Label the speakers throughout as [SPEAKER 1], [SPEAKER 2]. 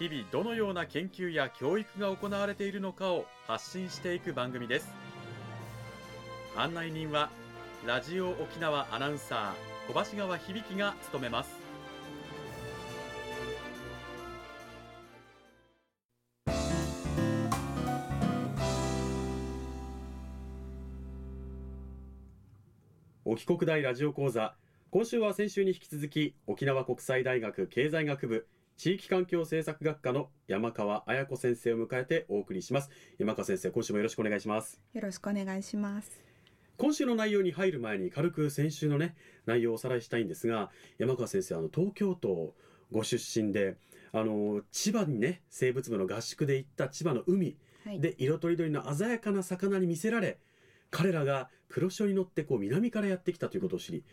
[SPEAKER 1] 日々どのような研究や教育が行われているのかを発信していく番組です。案内人はラジオ沖縄アナウンサー小橋川響が務めます。沖国大ラジオ講座。今週は先週に引き続き沖縄国際大学経済学部地域環境政策学科の山川彩子先生を迎えてお送りします。山川先生今週もよろしくお願いします。
[SPEAKER 2] よろしくお願いします。
[SPEAKER 1] 今週の内容に入る前に軽く先週のね内容をおさらいしたいんですが山川先生あの東京都ご出身であの千葉にね生物部の合宿で行った千葉の海、はい、で色とりどりの鮮やかな魚に魅せられ彼らが黒潮に乗ってこう南からやってきたということを知り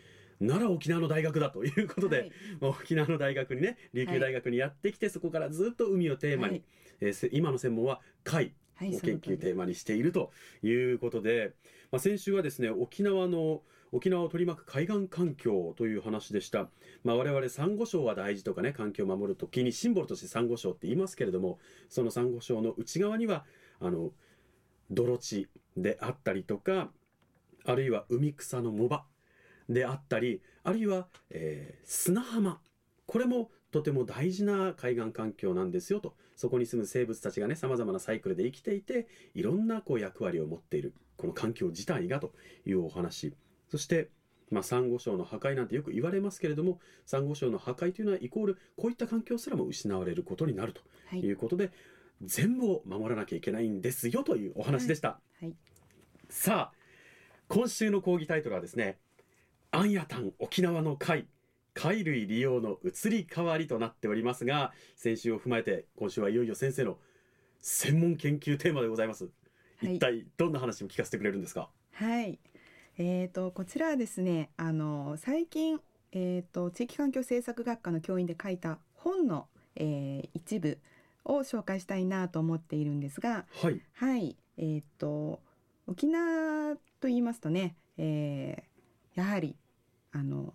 [SPEAKER 1] なら沖縄の大学だということで、はい、沖縄の大学にね琉球大学にやってきて、はい、そこからずっと海をテーマに、はい、えー、今の専門は貝を研究テーマにしているということで、まあ、先週はですね沖縄の沖縄を取り巻く海岸環境という話でした。まあ、我々サンゴ礁は大事とかね、環境を守るときにシンボルとしてサンゴ礁って言いますけれども、そのサンゴ礁の内側には、あの、泥地であったりとか、あるいは海草の藻場であったり、あるいは、えー、砂浜。これもとても大事な海岸環境なんですよと。そこに住む生物たちがね、様々なサイクルで生きていて、いろんなこう役割を持っている。この環境自体がというお話。そして、まあ、サンゴ礁の破壊なんてよく言われますけれども、サンゴ礁の破壊というのはイコール、こういった環境すらも失われることになるということで、はい、全部を守らなきゃいけないんですよというお話でした。はいはい、さあ、今週の講義タイトルはですね、アンヤタン沖縄の貝、貝類利用の移り変わりとなっておりますが、先週を踏まえて今週はいよいよ先生の専門研究テーマでございます。一体どんな話も聞かせてくれるんですか？
[SPEAKER 2] はい。えーと、こちらはですねあの最近、えーと、地域環境政策学科の教員で書いた本の、えー、一部を紹介したいなと思っているんですが、
[SPEAKER 1] はい、
[SPEAKER 2] はい、えーと、沖縄と言いますとね、えー、やはりあの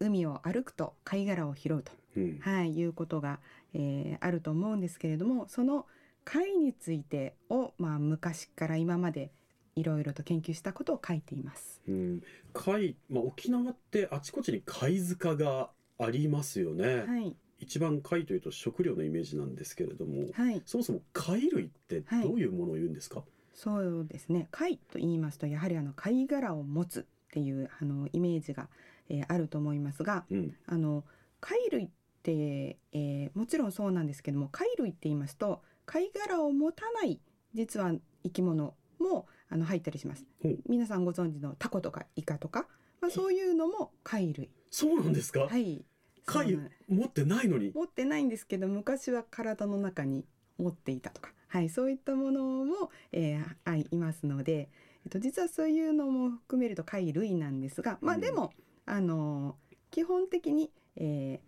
[SPEAKER 2] 海を歩くと貝殻を拾うと、うん、はい、いうことが、えー、あると思うんですけれどもその貝についてを、まあ、昔から今までいろいろと研究したことを書いています。
[SPEAKER 1] うん、貝、まあ、沖縄ってあちこちに貝塚がありますよね。
[SPEAKER 2] はい。
[SPEAKER 1] 一番貝というと食料のイメージなんですけれども、
[SPEAKER 2] はい、
[SPEAKER 1] そもそも貝類ってどういうものを言うんですか、はい、
[SPEAKER 2] そうですね。貝と言いますとやはりあの貝殻を持つっていうあのイメージが、えー、あると思いますが、うん、あの貝類って、えー、もちろんそうなんですけども貝類って言いますと貝殻を持たない実は生き物もあの入ったりします。皆さんご存知のタコとかイカとか、まあ、そういうのも貝類。
[SPEAKER 1] そうなんですか？
[SPEAKER 2] はい。
[SPEAKER 1] 貝持ってないのに？
[SPEAKER 2] 持ってないんですけど、昔は体の中に持っていたとか、はい、そういったものも、えー、はい、いますので、えっと、実はそういうのも含めると貝類なんですが、まあでも、うん、あの基本的に、えー、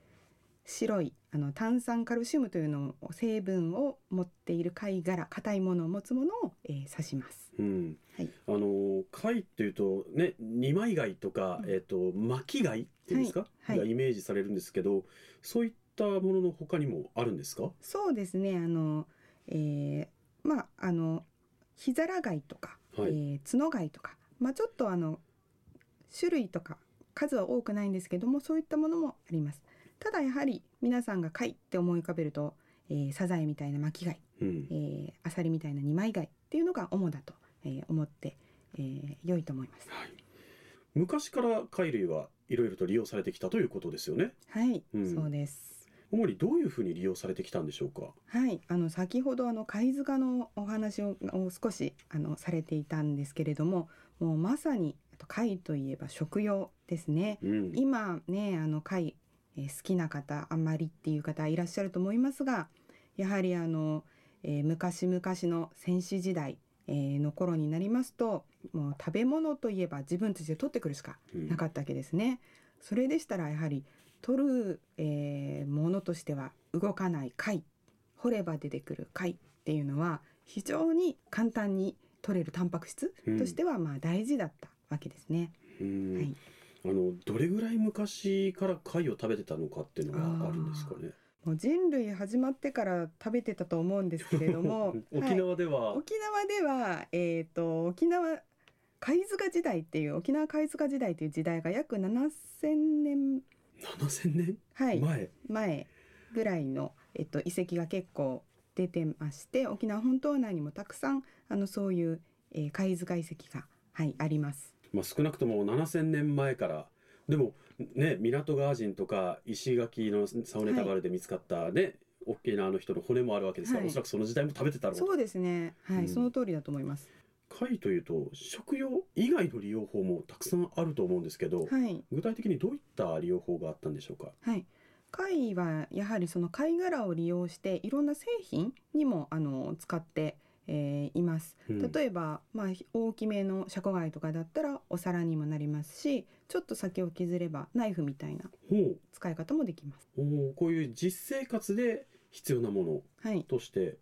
[SPEAKER 2] 白いあの炭酸カルシウムというのを成分を持っている貝殻硬いものを持つものを、えー、指します。
[SPEAKER 1] うん。はい、あの貝っていうとね二枚貝とか、うん、えっ、ー、と巻き貝っていうんですか、はい。はい、イメージされるんですけどそういったものの他にもあるんですか？
[SPEAKER 2] そうですね。あの、えー、まああのヒザラ貝とか、はい、えー、角貝とか、まあ、ちょっとあの種類とか数は多くないんですけどもそういったものもあります。ただやはり皆さんが貝って思い浮かべると、えー、サザエみたいな巻き貝、うん、えー、アサリみたいな二枚貝っていうのが主だと、えー、思って、えー、良いと思います、
[SPEAKER 1] はい、昔から貝類はいろいろと利用されてきたということですよね。
[SPEAKER 2] はい、うん、そうです
[SPEAKER 1] 主にどういうふうに利用されてきたんでしょうか？
[SPEAKER 2] はい、あの先ほどあの貝塚のお話を少しあのされていたんですけれども、もうまさに貝といえば食用ですね。うん、今ねあの貝え好きな方あんまりっていう方いらっしゃると思いますがやはりあの、えー昔々の戦死時代、えーの頃になりますともう食べ物といえば自分たちで取ってくるしか
[SPEAKER 1] うん
[SPEAKER 2] なかったわけですね。それでしたらやはり取る、えーものとしては動かない貝掘れば出てくる貝っていうのは非常に簡単に取れるタンパク質としてはまあ大事だったわけですね。
[SPEAKER 1] うん。
[SPEAKER 2] はい。
[SPEAKER 1] あのどれぐらい昔から貝を食べてたのかっていうのがあるんですかね？
[SPEAKER 2] もう人類始まってから食べてたと思うんですけれども
[SPEAKER 1] 沖
[SPEAKER 2] はい
[SPEAKER 1] 縄では、
[SPEAKER 2] 沖縄では、えー、と沖縄貝塚時代っていう沖縄貝塚時代っていう時代が約7,000年、
[SPEAKER 1] 7000年？
[SPEAKER 2] はい、
[SPEAKER 1] 前、
[SPEAKER 2] 前ぐらいの、えっと、遺跡が結構出てまして沖縄本島内にもたくさんあのそういう、えー貝塚遺跡が、はい、あります。
[SPEAKER 1] まあ、少なくとも7000年前から。でもね港川人とか石垣のサオネタバルで見つかったね、沖縄の人の骨もあるわけですから、
[SPEAKER 2] はい。
[SPEAKER 1] おそらくその時代も食べてたろうと。
[SPEAKER 2] そうですね、はい。
[SPEAKER 1] うん。
[SPEAKER 2] その通りだと思います。
[SPEAKER 1] 貝というと食用以外の利用法もたくさんあると思うんですけど、
[SPEAKER 2] はい。
[SPEAKER 1] 具体的にどういった利用法があったんでしょうか？
[SPEAKER 2] はい、貝はやはりその貝殻を利用していろんな製品にもあの使って、えーいます。
[SPEAKER 1] うん。
[SPEAKER 2] 例えば、まあ、大きめのシャコ貝とかだったらお皿にもなりますしちょっと先を削ればナイフみたいな使い方もできます。
[SPEAKER 1] おーこういう実生活で必要なもの
[SPEAKER 2] はい。
[SPEAKER 1] として、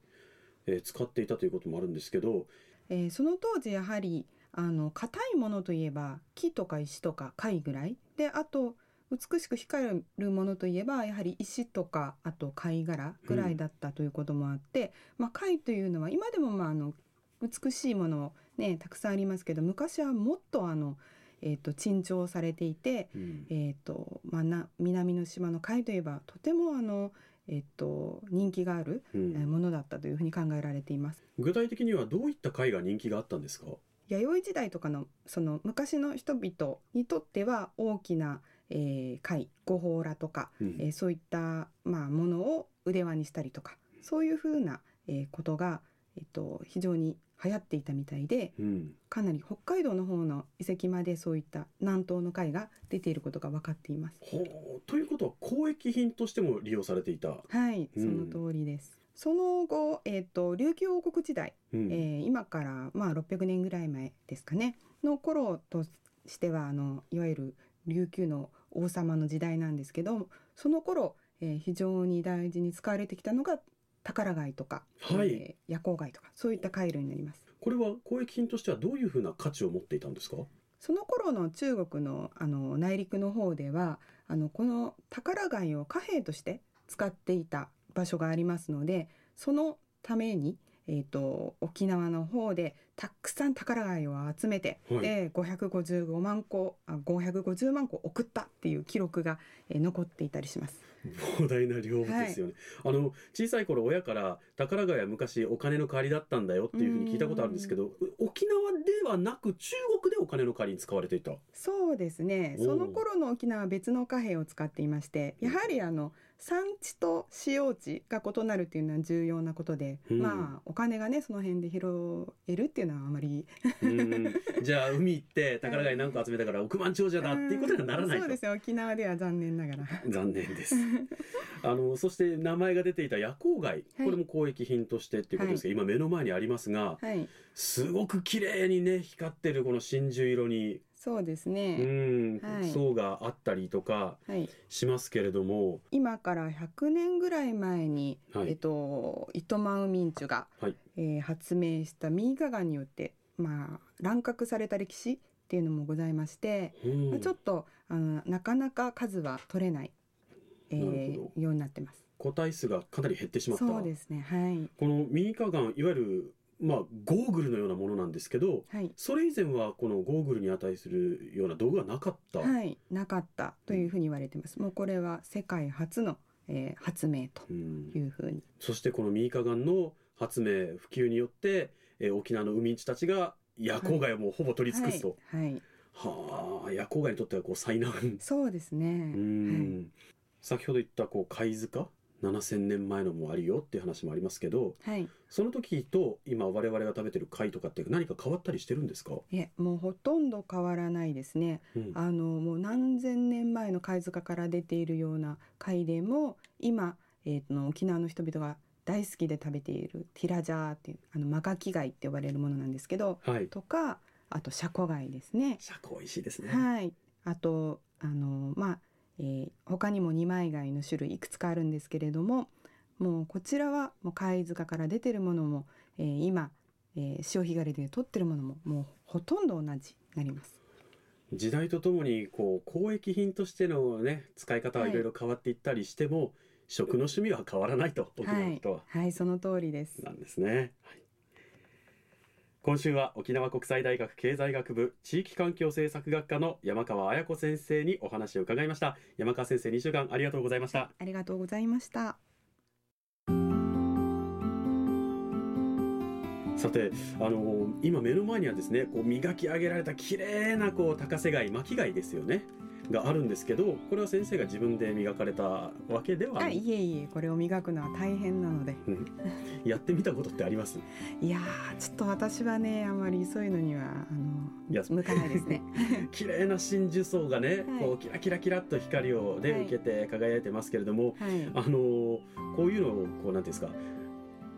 [SPEAKER 1] えー使っていたということもあるんですけど、
[SPEAKER 2] えーその当時やはりあの硬いものといえば木とか石とか貝ぐらい。であと美しく光るものといえばやはり石とかあと貝殻ぐらいだったということもあって、まあ、貝というのは今でもまああの美しいものねたくさんありますけど昔はもっとあの、えー、と珍重されていて、
[SPEAKER 1] うん。
[SPEAKER 2] えーとまあ、な南の島の貝といえばとてもあの、えー、と人気があるものだったというふうに考えられています。
[SPEAKER 1] 具体的にはどういった貝が人気があったんですか？
[SPEAKER 2] 弥生時代とかのその昔の人々にとっては大きな、えー貝五宝羅とか、
[SPEAKER 1] うん。
[SPEAKER 2] えーそういった、まあ、ものを腕輪にしたりとかそういうふうな、えーことが、えっと非常に流行っていたみたいで
[SPEAKER 1] うん。
[SPEAKER 2] かなり北海道の方の遺跡までそういった南東の貝が出ていることが分かっています。
[SPEAKER 1] ということは交易品としても利用されていた、
[SPEAKER 2] はい、
[SPEAKER 1] うん。
[SPEAKER 2] その通りです。その後、えっと琉球王国時代
[SPEAKER 1] うん。
[SPEAKER 2] えー今からまあ600年ぐらい前ですかね。の頃としてはあのいわゆる琉球の王様の時代なんですけどその頃、えー非常に大事に使われてきたのが宝貝とか、
[SPEAKER 1] はい
[SPEAKER 2] えー夜光貝とかそういった貝類になります。
[SPEAKER 1] これは交易品としてはどういうふうな価値を持っていたんですか？
[SPEAKER 2] その頃の中国のあの内陸の方ではあのこの宝貝を貨幣として使っていた場所がありますのでそのために、えー、と沖縄の方でたくさん宝貝を集めて、
[SPEAKER 1] はい。
[SPEAKER 2] で555万個あ550万個送ったっていう記録が、えー残っていたりします。
[SPEAKER 1] 膨大な量ですよね、あの小さい頃親から宝貝は昔お金の代わりだったんだよっていうふうに聞いたことあるんですけど沖縄ではなく中国でお金の代わりに使われていた？
[SPEAKER 2] そうですね。その頃の沖縄は別の貨幣を使っていましてやはりあの産地と使用地が異なるっていうのは重要なことで、
[SPEAKER 1] うん。
[SPEAKER 2] まあお金がねその辺で拾えるっていうのはあまり。
[SPEAKER 1] うん。じゃあ海行って 宝貝何個集めたから億万長者だっていうことにはならないと。
[SPEAKER 2] そうですよ。沖縄では残念ながら。
[SPEAKER 1] 残念です。あのそして名前が出ていた夜光貝、
[SPEAKER 2] はい。
[SPEAKER 1] これも交易品としてっていうことですけど、今目の前にありますが
[SPEAKER 2] はい。
[SPEAKER 1] すごく綺麗にね光ってるこの真珠色に、
[SPEAKER 2] そうです
[SPEAKER 1] う
[SPEAKER 2] ね、
[SPEAKER 1] ん。
[SPEAKER 2] はい。
[SPEAKER 1] 層があったりとか
[SPEAKER 2] はい。
[SPEAKER 1] しますけれども、
[SPEAKER 2] 今から100年ぐらい前に、
[SPEAKER 1] はい。
[SPEAKER 2] えっと糸満ウミンチュが、
[SPEAKER 1] はい
[SPEAKER 2] えー発明したミイカガによってまあ乱獲された歴史っていうのもございまして、
[SPEAKER 1] うん
[SPEAKER 2] まあちょっとあのなかなか数は取れない、えー
[SPEAKER 1] ほ
[SPEAKER 2] ようになってます。
[SPEAKER 1] 個体数がかなり減ってしまった
[SPEAKER 2] そうですね。はい
[SPEAKER 1] このミニカガンいわゆるまあゴーグルのようなものなんですけど
[SPEAKER 2] はい
[SPEAKER 1] それ以前はこのゴーグルに値するような道具はなかった、
[SPEAKER 2] はいなかったというふうに言われてます。もうこれは世界初の、えー発明と
[SPEAKER 1] うん
[SPEAKER 2] いうふうに。
[SPEAKER 1] そしてこのミニカガンの発明普及によって、えー沖縄の海人たちが夜光貝をもうほぼ取り尽くすと、
[SPEAKER 2] はい、はい、
[SPEAKER 1] はあ夜光貝にとってはこう災難。
[SPEAKER 2] そうですね。
[SPEAKER 1] うん、先ほど言ったこう貝塚？7,000年前のもあるよっていう話もありますけど
[SPEAKER 2] はい、はい
[SPEAKER 1] その時と今我々が食べてる貝とかって何か変わったりしてるんですか、
[SPEAKER 2] いえもうほとんど変わらないですね。
[SPEAKER 1] うん。
[SPEAKER 2] あのもう何千年前の貝塚から出ているような貝でも今、えーの沖縄の人々が大好きで食べているティラジャーっていうあのマカキ貝って呼ばれるものなんですけど、
[SPEAKER 1] はい
[SPEAKER 2] とかあとシャコ貝ですね。
[SPEAKER 1] シャコ美味しいですね
[SPEAKER 2] はい、あとあのまあ、えー他にも二枚貝の種類いくつかあるんですけれどももうこちらはもう貝塚から出てるものも、えー今、えー潮干狩りで取ってるものももうほとんど同じになります。
[SPEAKER 1] 時代とともにこう交易品としてのね使い方はいろいろ変わっていったりしても、食の趣味は変わらないと沖縄の人は、
[SPEAKER 2] はい、その通りです。
[SPEAKER 1] なんですね、はい。今週は沖縄国際大学経済学部地域環境政策学科の山川彩子先生にお話を伺いました。山川先生2週間ありがとうございました。
[SPEAKER 2] ありがとうございました。
[SPEAKER 1] さてあの今目の前にはですねこう磨き上げられた綺麗なこう高瀬貝巻き貝ですよねがあるんですけどこれは先生が自分で磨かれたわけでは
[SPEAKER 2] あ、いえいえ、これを磨くのは大変なので。
[SPEAKER 1] うん やってみたことってあります？
[SPEAKER 2] いやー、ちょっと私はね、あまりそういうのには、あの、向かないですね。
[SPEAKER 1] 綺麗な真珠層がね、
[SPEAKER 2] はい
[SPEAKER 1] こうキラキラキラっと光をね、
[SPEAKER 2] はい
[SPEAKER 1] 受けて輝いてますけれども
[SPEAKER 2] はい。
[SPEAKER 1] あのこういうのをこうなんていうんですか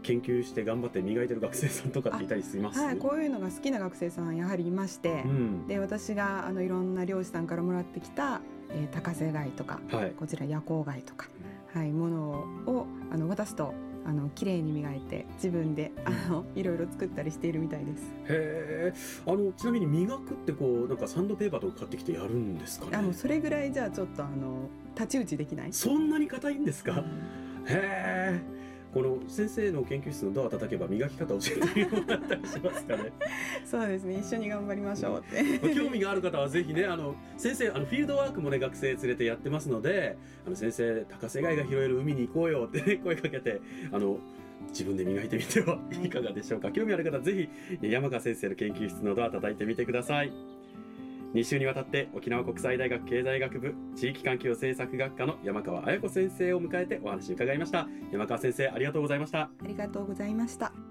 [SPEAKER 1] 研究して頑張って磨いてる学生さんとかっていたりします？
[SPEAKER 2] はい、こういうのが好きな学生さんやはりいまして、
[SPEAKER 1] うん。
[SPEAKER 2] で私があのいろんな漁師さんからもらってきた、えー高瀬貝とか
[SPEAKER 1] はい。
[SPEAKER 2] こちら夜光貝とか、はい、ものをあの渡すとあの綺麗に磨いて自分であのいろいろ作ったりしているみたいです。
[SPEAKER 1] へえあのちなみに磨くってこうなんかサンドペーパーとか買ってきてやるんですかね？
[SPEAKER 2] あのそれぐらいじゃあちょっとあの太刀打ちできない？
[SPEAKER 1] そんなに硬いんですか？へえこの先生の研究室のドア叩けば磨き方教えてもらったりしますかね
[SPEAKER 2] そうですね。一緒に頑張りましょうって。
[SPEAKER 1] 興味がある方はぜひねあの先生あのフィールドワークもね学生連れてやってますのであの先生高瀬貝が拾える海に行こうよってね 声かけてあの自分で磨いてみてはいかがでしょうか興味ある方はぜひ山川先生の研究室のドア叩いてみてください2週にわたって沖縄国際大学経済学部地域環境政策学科の山川綾子先生を迎えてお話伺いました山川先生ありがとうございました
[SPEAKER 2] ありがとうございました。